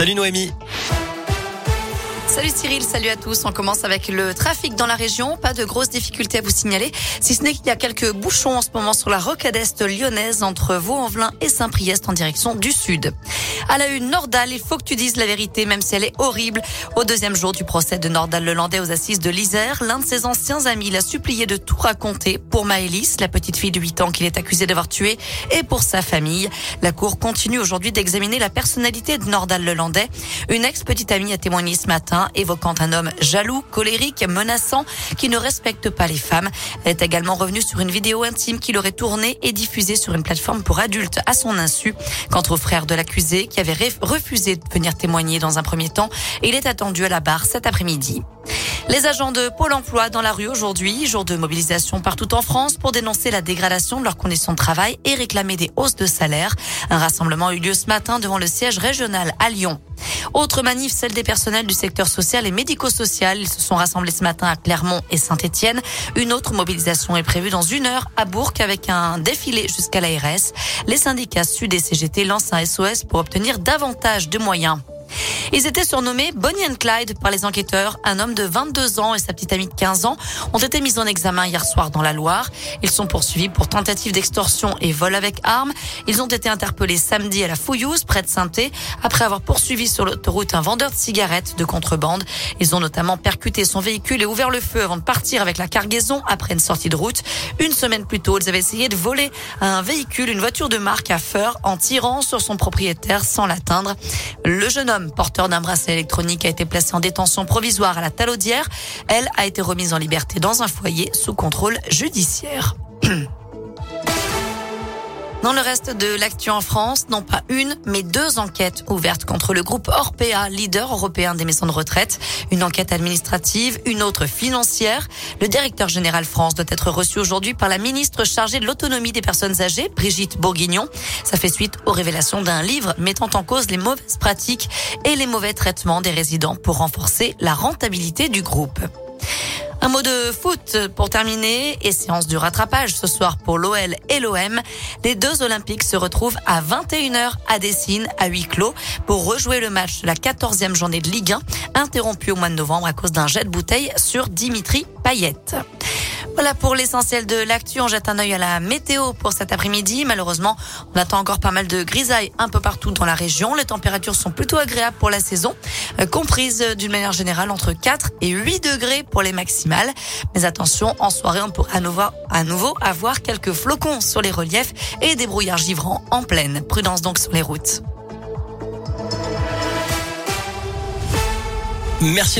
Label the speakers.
Speaker 1: Salut Noémie.
Speaker 2: Salut Cyril, salut à tous. On commence avec le trafic dans la région. Pas de grosses difficultés à vous signaler, si ce n'est qu'il y a quelques bouchons en ce moment sur la rocade est lyonnaise entre Vaux-en-Velin et Saint-Priest en direction du sud. À la une, Nordal, il faut que tu dises la vérité, même si elle est horrible. Au deuxième jour du procès de Nordal Lelandais aux assises de l'Isère, l'un de ses anciens amis l'a supplié de tout raconter pour Maëlys, la petite fille de 8 ans qu'il est accusé d'avoir tué, et pour sa famille. La cour continue aujourd'hui d'examiner la personnalité de Nordal Lelandais. Une ex-petite amie a témoigné ce matin, évoquant un homme jaloux, colérique, menaçant, qui ne respecte pas les femmes. Elle est également revenue sur une vidéo intime qu'il aurait tournée et diffusée sur une plateforme pour adultes à son insu. Quant au frère de l'accusé, qui avait refusé de venir témoigner dans un premier temps. il est attendu à la barre cet après-midi. Les agents de Pôle emploi dans la rue aujourd'hui, jour de mobilisation partout en France pour dénoncer la dégradation de leurs conditions de travail et réclamer des hausses de salaire. Un rassemblement a eu lieu ce matin devant le siège régional à Lyon. Autre manif, celle des personnels du secteur social et médico-social. Ils se sont rassemblés ce matin à Clermont et Saint-Etienne. Une autre mobilisation est prévue dans une heure à Bourg avec un défilé jusqu'à l'ARS. Les syndicats Sud et CGT lancent un SOS pour obtenir davantage de moyens. Ils étaient surnommés Bonnie and Clyde par les enquêteurs. Un homme de 22 ans et sa petite amie de 15 ans ont été mis en examen hier soir dans la Loire. Ils sont poursuivis pour tentative d'extorsion et vol avec armes. Ils ont été interpellés samedi à la Fouillouse, près de saint après avoir poursuivi sur l'autoroute un vendeur de cigarettes de contrebande. Ils ont notamment percuté son véhicule et ouvert le feu avant de partir avec la cargaison après une sortie de route. Une semaine plus tôt, ils avaient essayé de voler un véhicule, une voiture de marque à Feur, en tirant sur son propriétaire sans l'atteindre. Le jeune homme, porteur d'un bracelet électronique a été placée en détention provisoire à la Talaudière. Elle a été remise en liberté dans un foyer sous contrôle judiciaire. Dans le reste de l'actu en France, non pas une, mais deux enquêtes ouvertes contre le groupe Orpea, leader européen des maisons de retraite. Une enquête administrative, une autre financière. Le directeur général France doit être reçu aujourd'hui par la ministre chargée de l'autonomie des personnes âgées, Brigitte Bourguignon. Ça fait suite aux révélations d'un livre mettant en cause les mauvaises pratiques et les mauvais traitements des résidents pour renforcer la rentabilité du groupe. Un mot de foot pour terminer et séance du rattrapage ce soir pour l'OL et l'OM. Les deux Olympiques se retrouvent à 21h à Dessine, à huis clos, pour rejouer le match de la 14e journée de Ligue 1, interrompu au mois de novembre à cause d'un jet de bouteille sur Dimitri Payet. Voilà pour l'essentiel de l'actu. On jette un œil à la météo pour cet après-midi. Malheureusement, on attend encore pas mal de grisailles un peu partout dans la région. Les températures sont plutôt agréables pour la saison, euh, comprises d'une manière générale entre 4 et 8 degrés pour les maximales. Mais attention, en soirée, on pourra à nouveau, à nouveau avoir quelques flocons sur les reliefs et des brouillards givrants en pleine. Prudence donc sur les routes.
Speaker 1: Merci